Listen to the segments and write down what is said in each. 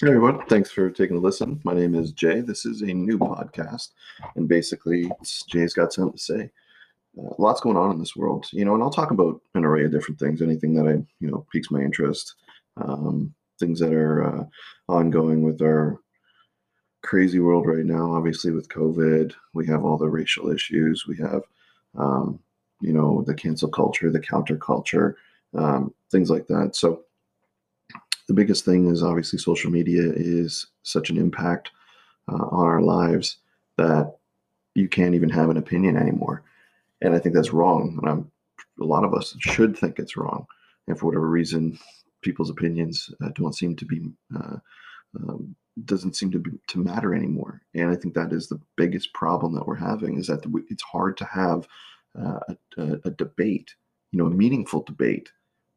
Hey everyone, thanks for taking a listen. My name is Jay. This is a new podcast, and basically, Jay's got something to say. Uh, lots going on in this world, you know, and I'll talk about an array of different things. Anything that I, you know, piques my interest. Um, things that are uh, ongoing with our crazy world right now. Obviously, with COVID, we have all the racial issues. We have, um, you know, the cancel culture, the counterculture, um, things like that. So the biggest thing is obviously social media is such an impact uh, on our lives that you can't even have an opinion anymore. And I think that's wrong. And I'm, a lot of us should think it's wrong. And for whatever reason, people's opinions uh, don't seem to be uh, um, doesn't seem to be to matter anymore. And I think that is the biggest problem that we're having is that it's hard to have uh, a, a, debate, you know, a meaningful debate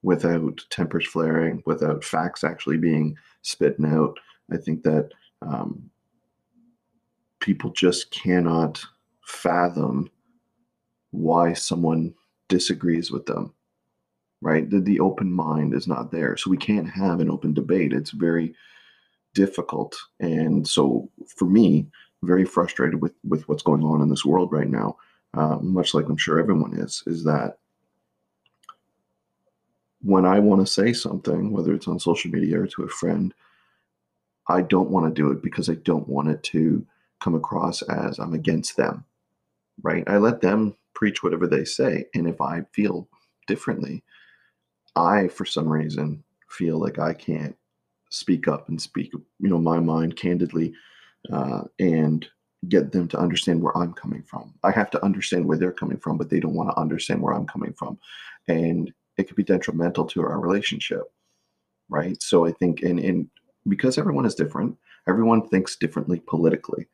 without tempers flaring, without facts actually being spitting out. I think that um, people just cannot fathom why someone disagrees with them, right? The, the open mind is not there. So we can't have an open debate. It's very difficult. And so for me, very frustrated with, with what's going on in this world right now, uh, much like I'm sure everyone is, is that when I want to say something, whether it's on social media or to a friend, I don't want to do it because I don't want it to come across as I'm against them. Right? I let them preach whatever they say. And if I feel differently, I, for some reason, feel like I can't speak up and speak, you know, my mind candidly uh, and get them to understand where I'm coming from. I have to understand where they're coming from, but they don't want to understand where I'm coming from. And it could be detrimental to our relationship right? So i think and and because everyone is different everyone thinks differently politically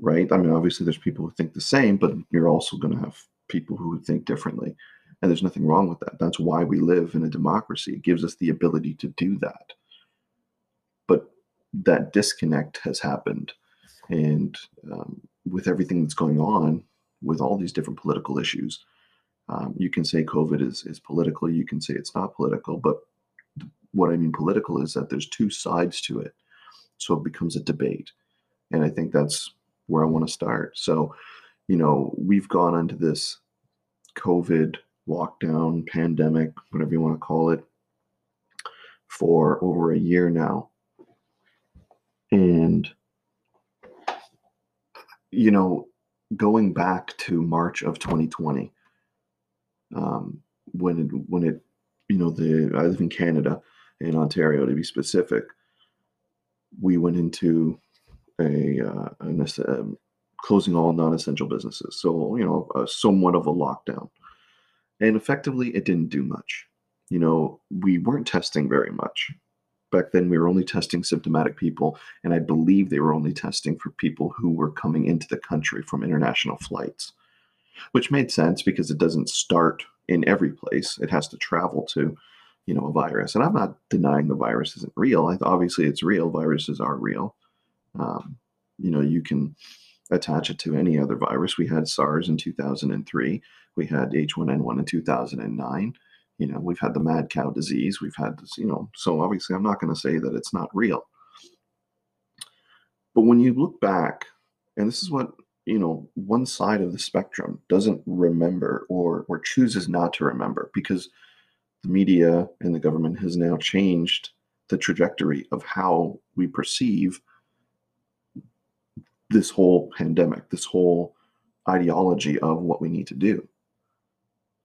right? I mean obviously there's people who think the same but you're also going to have people who think differently and there's nothing wrong with that. That's why we live in a democracy. It gives us the ability to do that. But that disconnect has happened and um, with everything that's going on with all these different political issues um, you can say COVID is is political. You can say it's not political. But what I mean political is that there's two sides to it, so it becomes a debate, and I think that's where I want to start. So, you know, we've gone into this COVID lockdown, pandemic, whatever you want to call it, for over a year now, and you know, going back to March of 2020 um, when it when it you know the I live in Canada in Ontario to be specific. We went into a, uh, an, um, closing all non-essential businesses, so you know uh, somewhat of a lockdown, and effectively it didn't do much. You know we weren't testing very much back then. We were only testing symptomatic people, and I believe they were only testing for people who were coming into the country from international flights which made sense because it doesn't start in every place. It has to travel to, you know, a virus. And I'm not denying the virus isn't real. Obviously, it's real. Viruses are real. Um, you know, you can attach it to any other virus. We had SARS in 2003. We had H1N1 in 2009. You know, we've had the mad cow disease. We've had this, you know, so obviously I'm not going to say that it's not real. But when you look back, and this is what you know one side of the spectrum doesn't remember or or chooses not to remember because the media and the government has now changed the trajectory of how we perceive this whole pandemic this whole ideology of what we need to do.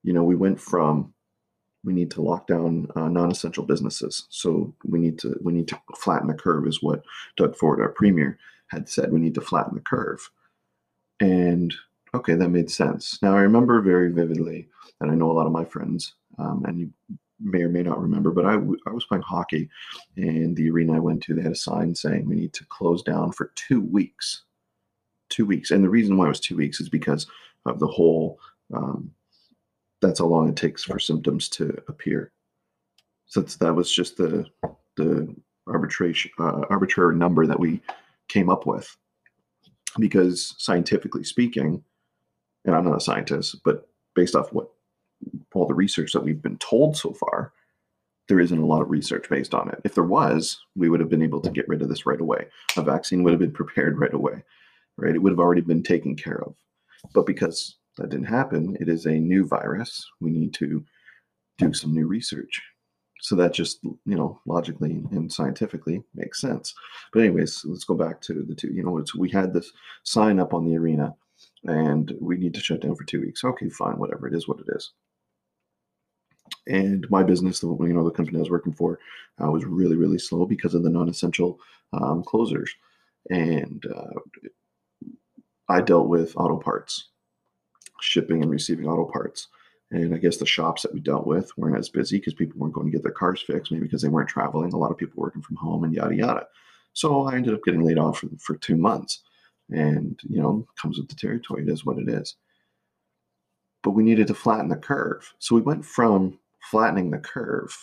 You know we went from we need to lock down uh, non-essential businesses so we need to we need to flatten the curve is what doug ford our premier had said we need to flatten the curve and okay, that made sense. Now I remember very vividly, and I know a lot of my friends, um, and you may or may not remember, but I, I was playing hockey, and the arena I went to, they had a sign saying we need to close down for two weeks. Two weeks. And the reason why it was two weeks is because of the whole, um, that's how long it takes for symptoms to appear. So that was just the, the arbitration, uh, arbitrary number that we came up with because scientifically speaking, and I'm not a scientist, but based off what all the research that we've been told so far, there isn't a lot of research based on it. If there was, we would have been able to get rid of this right away. A vaccine would have been prepared right away, right? It would have already been taken care of. But because that didn't happen, it is a new virus. We need to do some new research. So that just, you know, logically and scientifically makes sense. But anyways, let's go back to the two. You know, it's we had this sign up on the arena and we need to shut down for two weeks. Okay, fine, whatever. It is what it is and my business, the you know the company I was working for, uh, was really really slow because of the non-essential um, closers, and uh, I dealt with auto parts, shipping and receiving auto parts, and I guess the shops that we dealt with weren't as busy because people weren't going to get their cars fixed, maybe because they weren't traveling. A lot of people working from home and yada yada. So I ended up getting laid off for, for two months, and you know comes with the territory. It is what it is but we needed to flatten the curve. So we went from flattening the curve,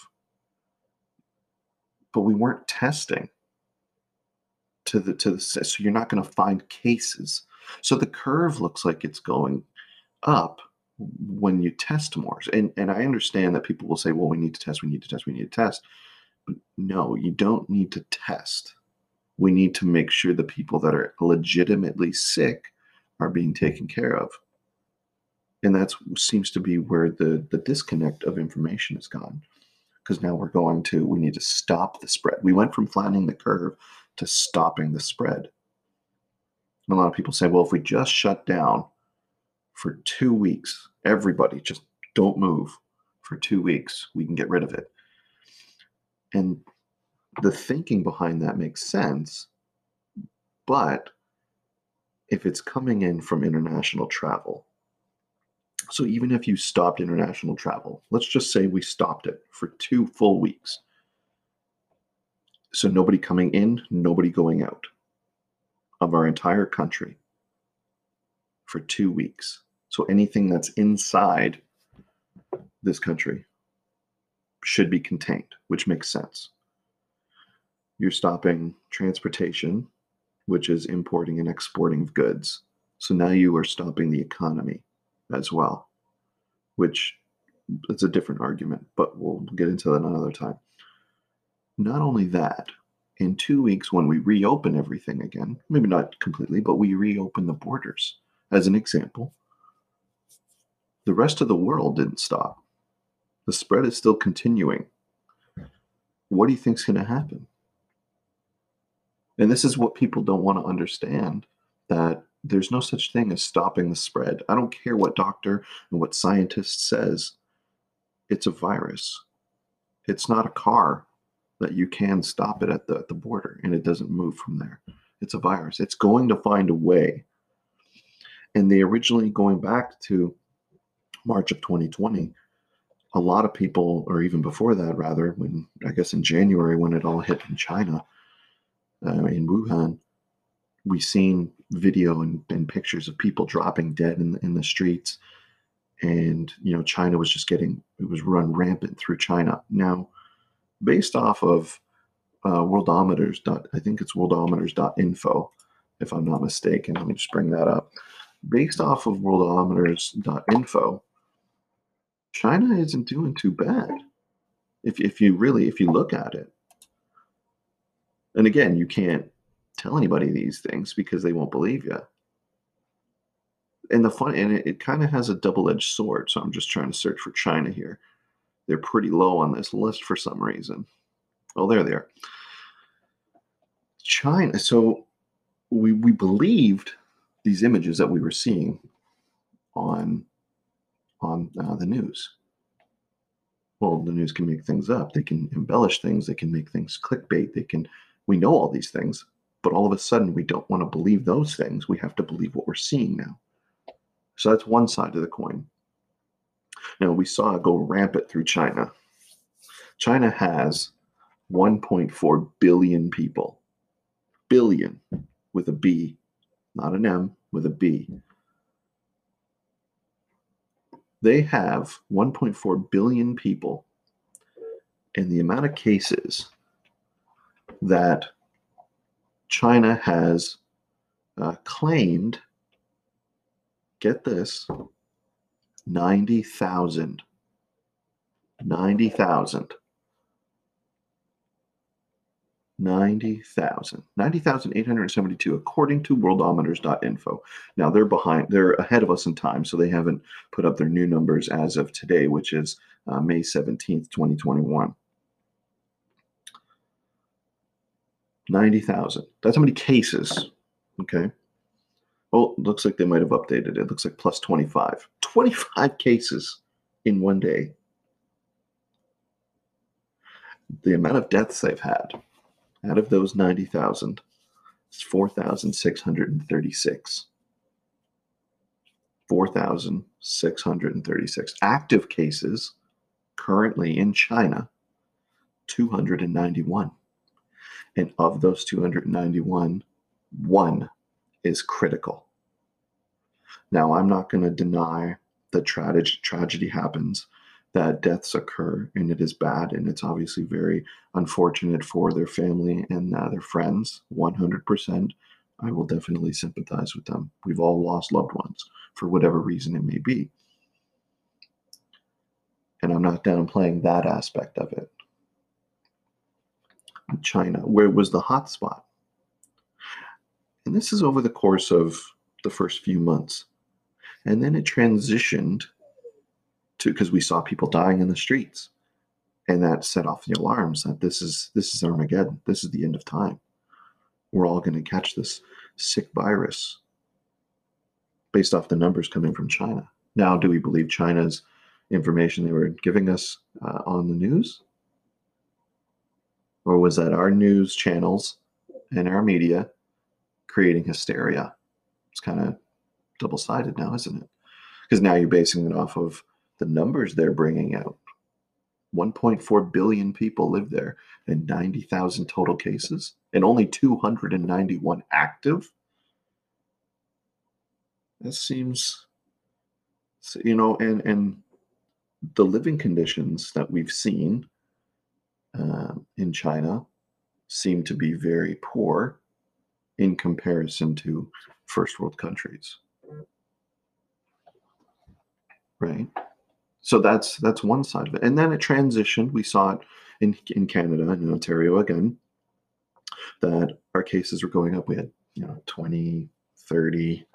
but we weren't testing to the to the so you're not going to find cases. So the curve looks like it's going up when you test more. And and I understand that people will say, well, we need to test, we need to test, we need to test. But no, you don't need to test. We need to make sure the people that are legitimately sick are being taken care of and that seems to be where the the disconnect of information has gone because now we're going to we need to stop the spread we went from flattening the curve to stopping the spread and a lot of people say well if we just shut down for two weeks everybody just don't move for two weeks we can get rid of it and the thinking behind that makes sense but if it's coming in from international travel so even if you stopped international travel, let's just say we stopped it for two full weeks. So nobody coming in, nobody going out of our entire country for two weeks. So anything that's inside this country should be contained, which makes sense. You're stopping transportation, which is importing and exporting of goods. So now you are stopping the economy as well, which it's a different argument, but we'll get into that another time. Not only that, in two weeks, when we reopen everything again, maybe not completely, but we reopen the borders, as an example, the rest of the world didn't stop. The spread is still continuing. What do you think is going to happen? And this is what people don't want to understand that there's no such thing as stopping the spread. I don't care what doctor and what scientist says. It's a virus. It's not a car that you can stop it at the, at the border and it doesn't move from there. It's a virus. It's going to find a way. And they originally going back to March of 2020, a lot of people, or even before that, rather, when I guess in January when it all hit in China, uh, in Wuhan, we seen video and, and pictures of people dropping dead in the, in the streets. And you know china was just getting it was run rampant through china. Now based off of uh, worldometers dot i think it's worldometers.info if i'm not mistaken let me just bring that up. Based off of worldometers.info china isn't doing too bad if, if you really if you look at it and again you can't tell anybody these things because they won't believe you. And the fun, and it, it kind of has a double-edged sword. So I'm just trying to search for China here. They're pretty low on this list for some reason. Oh, there they are. China. So we we believed these images that we were seeing on on uh, the news. Well, the news can make things up. They can embellish things. They can make things clickbait. They can. We know all these things, but all of a sudden, we don't want to believe those things. We have to believe what we're seeing now. So that's one side of the coin. Now, we saw it go rampant through China. China has 1.4 billion people. Billion with a B, not an M, with a B. They have 1.4 billion people, and the amount of cases that China has uh, claimed, get this, 90,000. 90,000 90,000. 90,872 according to worldometers.info. Now they're behind, they're ahead of us in time, so they haven't put up their new numbers as of today, which is uh, May 17th, 2021. 90,000. That's how many cases. Okay. Well, looks like they might have updated it. Looks like plus 25. 25 cases in one day. The amount of deaths they've had out of those 90,000 it's 4,636. 4,636. Active cases currently in China, 291. And of those 291, one is critical. Now, I'm not going to deny that tra- tragedy happens, that deaths occur, and it is bad, and it's obviously very unfortunate for their family and uh, their friends. 100%. I will definitely sympathize with them. We've all lost loved ones for whatever reason it may be. And I'm not downplaying that aspect of it. China, where was the hotspot? And this is over the course of the first few months. And then it transitioned to because we saw people dying in the streets. And that set off the alarms that this is this is Armageddon. This is the end of time. We're all going to catch this sick virus based off the numbers coming from China. Now, do we believe China's information they were giving us uh, on the news? Or was that our news channels and our media creating hysteria? It's kind of double sided now, isn't it? Because now you're basing it off of the numbers they're bringing out. 1.4 billion people live there and 90,000 total cases and only 291 active. That seems, you know, and and the living conditions that we've seen uh, in China seem to be very poor in comparison to first world countries. Right? So that's that's one side of it. And then it transitioned. We saw it in in Canada in Ontario again that our cases were going up. We had, you know, 20, 30,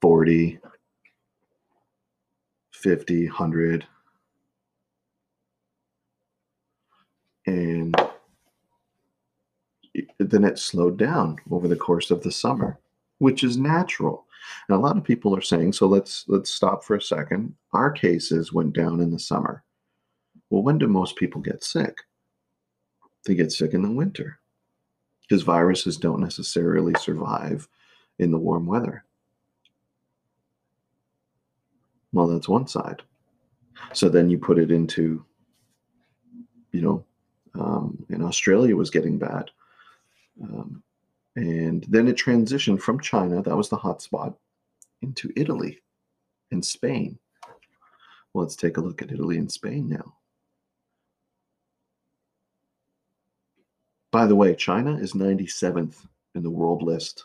40, 50, 100 and then it slowed down over the course of the summer, which is natural. And a lot of people are saying, so let's let's stop for a second. Our cases went down in the summer. Well, when do most people get sick? They get sick in the winter. Because viruses don't necessarily survive in the warm weather. Well, that's one side. So then you put it into, you know, um, and Australia was getting bad. Um, and then it transitioned from China, that was the hotspot, into Italy and Spain. Well, let's take a look at Italy and Spain now. By the way, China is 97th in the world list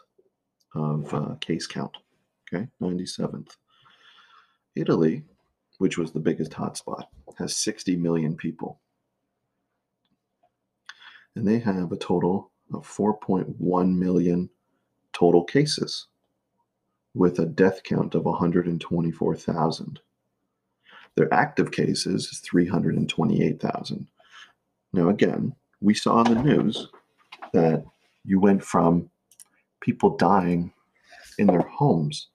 of uh, case count. Okay, 97th. Italy, which was the biggest hotspot, has 60 million people and they have a total of 4.1 million total cases with a death count of 124,000. Their active cases is 328,000. Now, again, we saw in the news that you went from people dying in their homes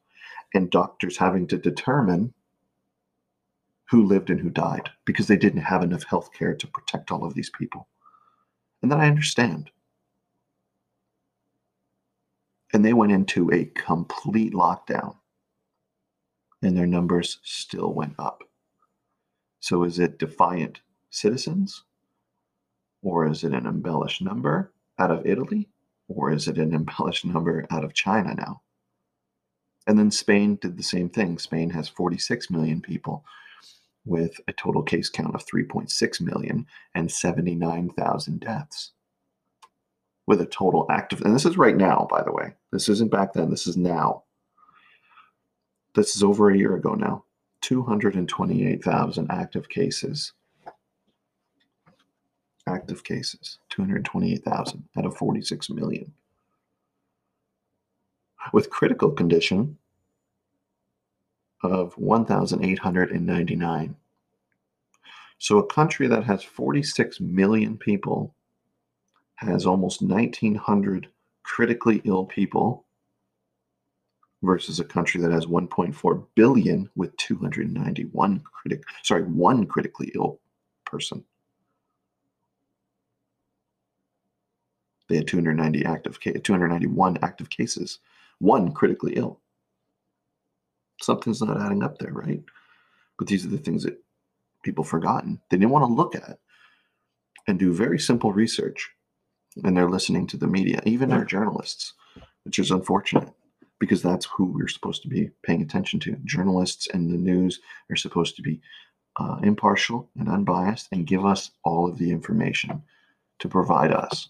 and doctors having to determine who lived and who died because they didn't have enough health care to protect all of these people. And then I understand. And they went into a complete lockdown, and their numbers still went up. So is it defiant citizens? Or is it an embellished number out of Italy? Or is it an embellished number out of China now? And then Spain did the same thing. Spain has 46 million people with a total case count of 3.6 million and 79,000 deaths. With a total active, and this is right now, by the way. This isn't back then, this is now. This is over a year ago now. 228,000 active cases active cases, 228,000 out of 46 million. With critical condition of 1,899. So a country that has 46 million people has almost 1,900 critically ill people versus a country that has 1.4 billion with 291 critic sorry one critically ill person. They had 290 active 291 active cases one critically ill. Something's not adding up there right? But these are the things that people forgotten. They didn't want to look at and do very simple research and they're listening to the media even our journalists which is unfortunate because that's who we're supposed to be paying attention to. Journalists and the news are supposed to be uh, impartial and unbiased and give us all of the information to provide us.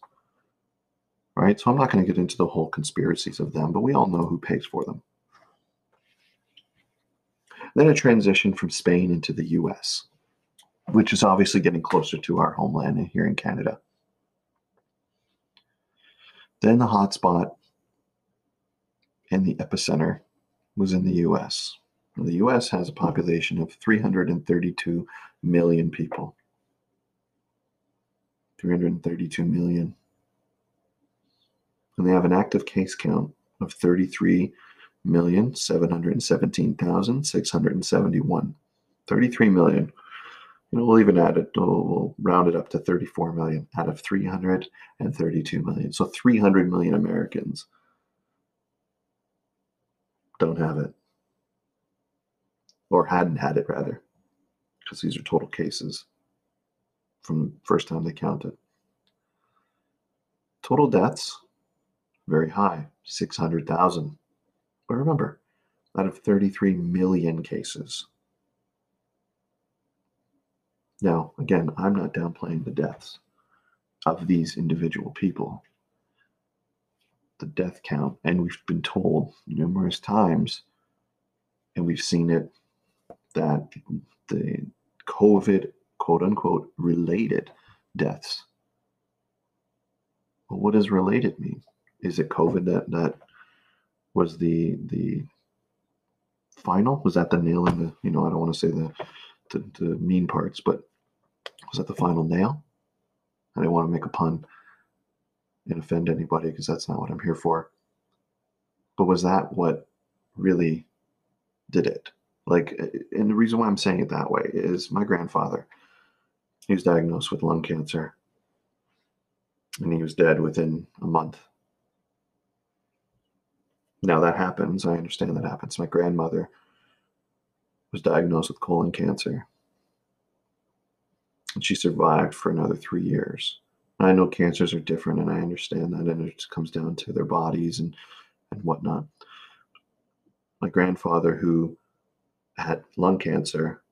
Right? So I'm not going to get into the whole conspiracies of them, but we all know who pays for them. Then a transition from Spain into the US, which is obviously getting closer to our homeland here in Canada. Then the hotspot and the epicenter was in the US. The US has a population of 332 million people. 332 million. And they have an active case count of 33,717,671. 33 million. Know, we'll even add it, we'll round it up to 34 million out of 332 million. So 300 million Americans don't have it. Or hadn't had it, rather, because these are total cases from the first time they counted. Total deaths, very high, 600,000. But remember, out of 33 million cases. Now, again, I'm not downplaying the deaths of these individual people the death count, and we've been told numerous times, and we've seen it that the COVID quote unquote related deaths. Well, what does related mean? Is it COVID that that was the the final? Was that the nail in the you know I don't want to say the the, the mean parts, but was that the final nail? I didn't want to make a pun and offend anybody because that's not what I'm here for. But was that what really did it? Like, and the reason why I'm saying it that way is my grandfather, he was diagnosed with lung cancer and he was dead within a month. Now that happens. I understand that happens. My grandmother was diagnosed with colon cancer and she survived for another three years. I know cancers are different, and I understand that, and it just comes down to their bodies and and whatnot. My grandfather, who had lung cancer,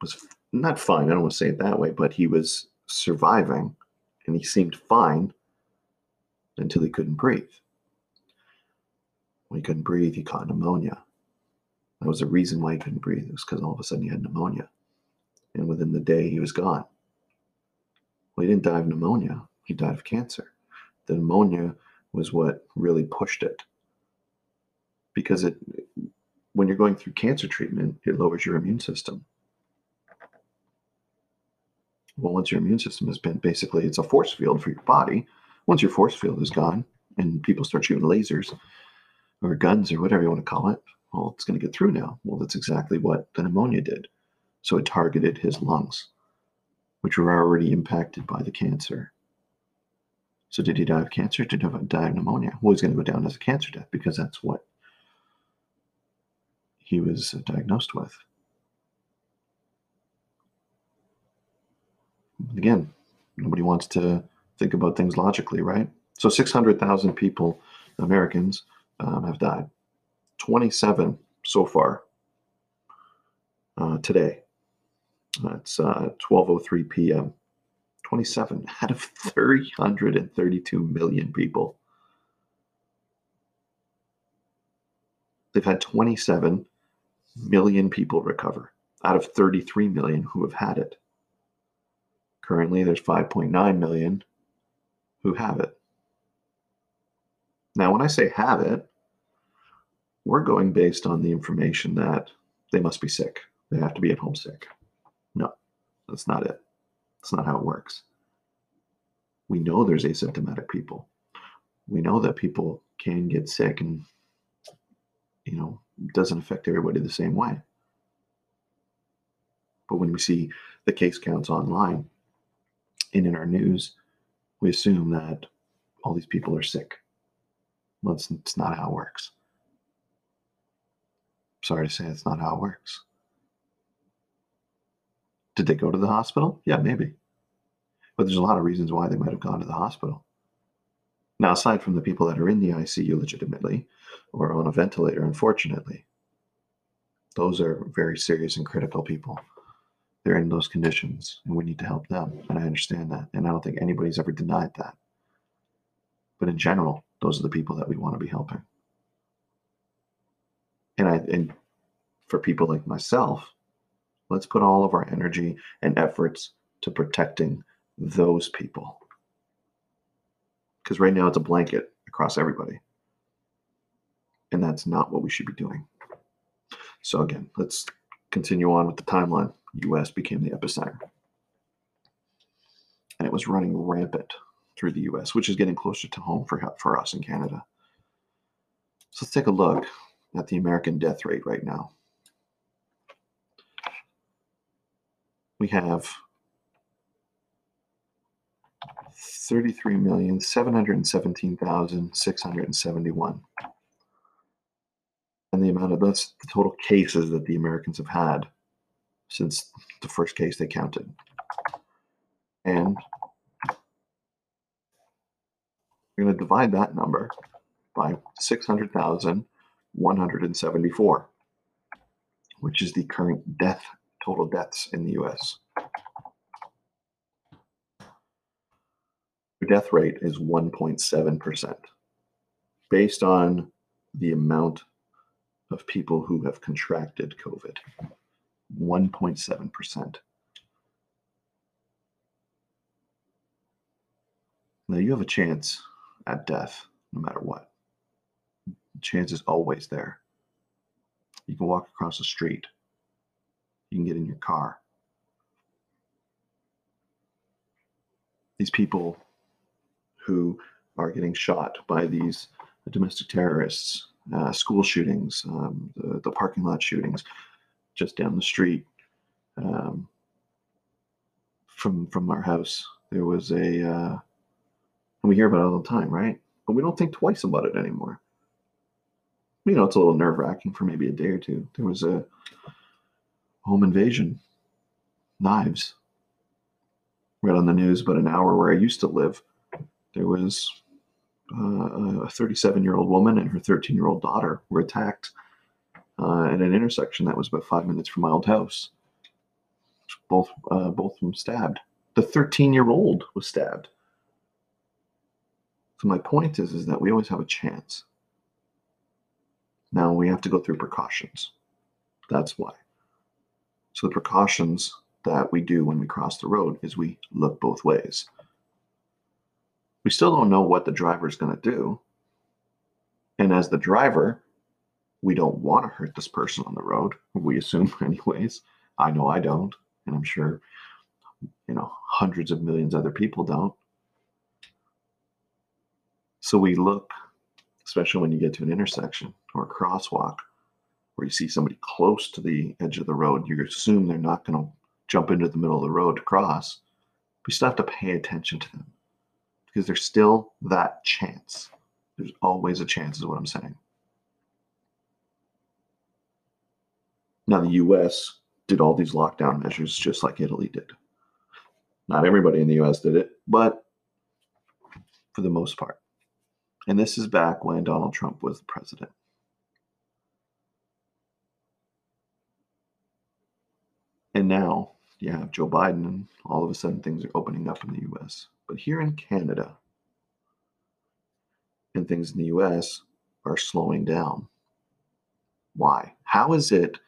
was not fine. I don't want to say it that way, but he was surviving, and he seemed fine until he couldn't breathe. When he couldn't breathe, he caught pneumonia. That was the reason why he couldn't breathe. It was because all of a sudden he had pneumonia, and within the day he was gone. Well, he didn't die of pneumonia, he died of cancer. The pneumonia was what really pushed it. Because it when you're going through cancer treatment, it lowers your immune system. Well, once your immune system has been basically it's a force field for your body. Once your force field is gone and people start shooting lasers or guns or whatever you want to call it, well, it's going to get through now. Well, that's exactly what the pneumonia did. So it targeted his lungs which were already impacted by the cancer. So, did he die of cancer? Did he die of pneumonia? Well, he's going to go down as a cancer death because that's what he was diagnosed with. Again, nobody wants to think about things logically, right? So, 600,000 people, Americans, um, have died. 27 so far uh, today. It's uh, 12:03 p.m. 27 out of 332 million people. They've had 27 million people recover out of 33 million who have had it. Currently, there's 5.9 million who have it. Now, when I say have it, we're going based on the information that they must be sick. They have to be at home sick. That's not it. That's not how it works. We know there's asymptomatic people. We know that people can get sick and, you know, doesn't affect everybody the same way. But when we see the case counts online and in our news, we assume that all these people are sick. Well, it's not how it works. Sorry to say, it's not how it works. Did they go to the hospital? Yeah, maybe. But there's a lot of reasons why they might have gone to the hospital. Now, aside from the people that are in the ICU legitimately or on a ventilator, unfortunately, those are very serious and critical people. They're in those conditions, and we need to help them. And I understand that. And I don't think anybody's ever denied that. But in general, those are the people that we want to be helping. And I and for people like myself, let's put all of our energy and efforts to protecting those people. Because right now it's a blanket across everybody. And that's not what we should be doing. So, again, let's continue on with the timeline. US became the epicenter. And it was running rampant through the US, which is getting closer to home for, for us in Canada. So let's take a look at the American death rate right now. We have 33,717,671. And the amount of that's the total cases that the Americans have had since the first case they counted. And we're going to divide that number by 600,174, which is the current death total deaths in the US. The death rate is 1.7%, based on the amount of people who have contracted COVID. 1.7%. Now you have a chance at death no matter what. The chance is always there. You can walk across the street. You can get in your car. These people who are getting shot by these domestic terrorists, uh, school shootings, um, the, the, parking lot shootings just down the street um, from from our house. There was a, uh, we hear about it all the time, right? But we don't think twice about it anymore. You know, it's a little nerve wracking for maybe a day or two. There was a home invasion, knives, read on the news about an hour where I used to live there was uh, a 37 year old woman and her 13 year old daughter were attacked uh, at an intersection that was about five minutes from my old house. Both, uh, both of them stabbed. The 13 year old was stabbed. So my point is, is that we always have a chance. Now we have to go through precautions. That's why. So the precautions that we do when we cross the road is we look both ways. We still don't know what the driver is going to do. And as the driver, we don't want to hurt this person on the road. We assume, anyways. I know I don't. And I'm sure, you know, hundreds of millions of other people don't. So we look, especially when you get to an intersection or a crosswalk where you see somebody close to the edge of the road, you assume they're not going to jump into the middle of the road to cross. We still have to pay attention to them because there's still that chance. There's always a chance, is what I'm saying. Now, the US did all these lockdown measures just like Italy did. Not everybody in the US did it, but for the most part. And this is back when Donald Trump was the president. And now you have Joe Biden, and all of a sudden things are opening up in the US. But here in Canada and things in the US are slowing down. Why? How is it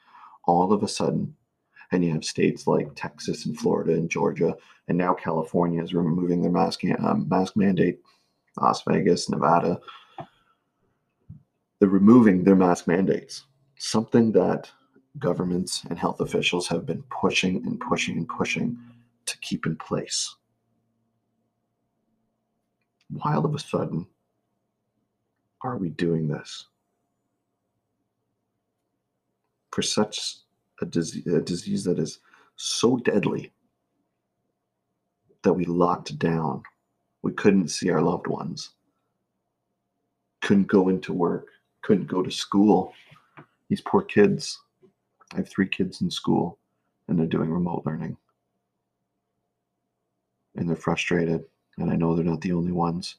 all of a sudden And you have states like Texas and Florida and Georgia, and now California is removing their mask um, mask mandate. Las Vegas, Nevada, they're removing their mask mandates. Something that governments and health officials have been pushing and pushing and pushing to keep in place. Why all of a sudden are we doing this? For such a disease, a disease that is so deadly that we locked down. We couldn't see our loved ones, couldn't go into work, couldn't go to school. These poor kids. I have three kids in school and they're doing remote learning. And they're frustrated. And I know they're not the only ones.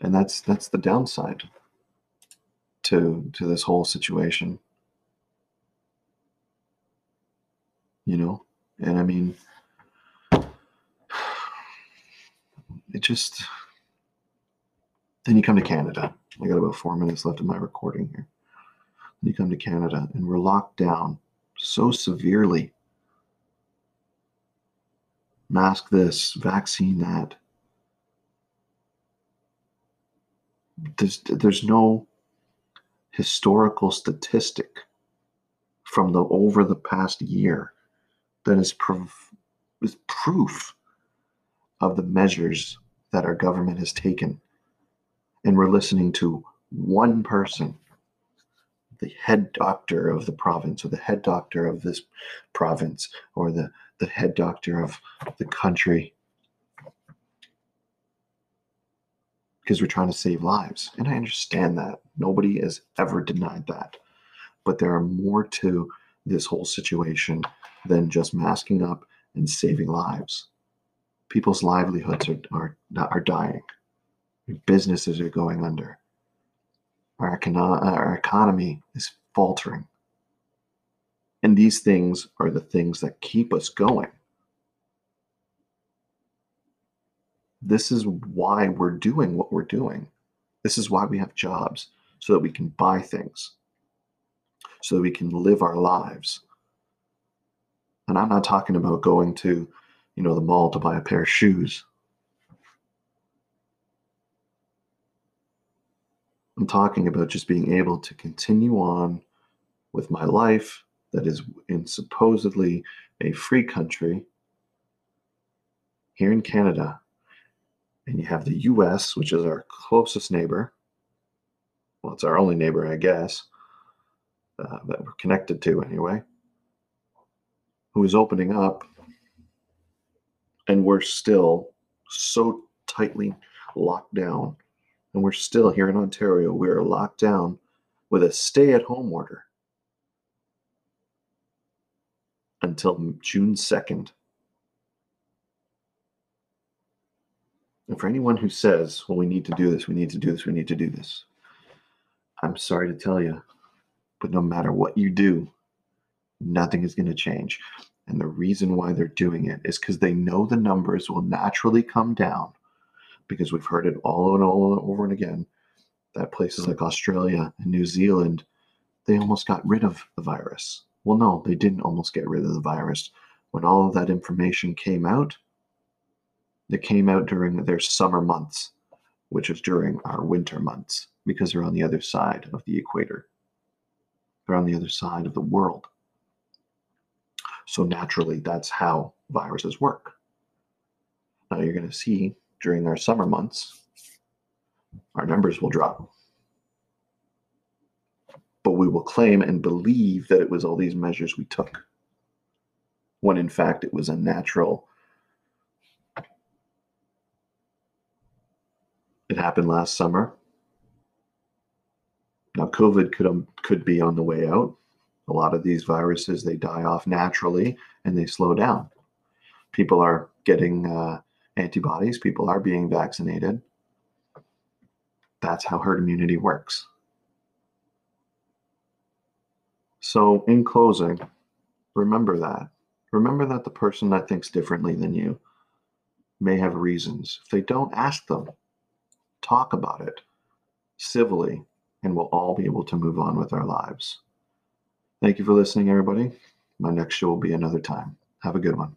And that's that's the downside to to this whole situation. You know? And I mean it just then you come to Canada. I got about four minutes left of my recording here. You come to Canada and we're locked down so severely. Mask this, vaccine that. There's there's no historical statistic from the over the past year that is proof, is proof of the measures that our government has taken. And we're listening to one person, the head doctor of the province, or the head doctor of this province, or the, the head doctor of the country. Because we're trying to save lives. And I understand that. Nobody has ever denied that. But there are more to this whole situation than just masking up and saving lives people's livelihoods are, are, are dying. Businesses are going under. Our, econo- uh, our economy is faltering. And these things are the things that keep us going. This is why we're doing what we're doing. This is why we have jobs, so that we can buy things, so that we can live our lives. And I'm not talking about going to you know, the mall to buy a pair of shoes. I'm talking about just being able to continue on with my life that is in supposedly a free country here in Canada. And you have the US, which is our closest neighbor. Well, it's our only neighbor, I guess, uh, that we're connected to anyway, who is opening up and we're still so tightly locked down. And we're still here in Ontario, we're locked down with a stay at home order until June 2nd. And for anyone who says, well, we need to do this, we need to do this, we need to do this, I'm sorry to tell you, but no matter what you do, nothing is going to change. And the reason why they're doing it is because they know the numbers will naturally come down because we've heard it all and all and over and again that places like Australia and New Zealand, they almost got rid of the virus. Well, no, they didn't almost get rid of the virus. When all of that information came out, it came out during their summer months, which is during our winter months because they're on the other side of the equator. They're on the other side of the world. So naturally, that's how viruses work. Now you're going to see during our summer months, our numbers will drop. But we will claim and believe that it was all these measures we took, when in fact it was a natural. It happened last summer. Now, COVID could, um, could be on the way out a lot of these viruses they die off naturally and they slow down people are getting uh, antibodies people are being vaccinated that's how herd immunity works so in closing remember that remember that the person that thinks differently than you may have reasons if they don't ask them talk about it civilly and we'll all be able to move on with our lives Thank you for listening, everybody. My next show will be another time. Have a good one.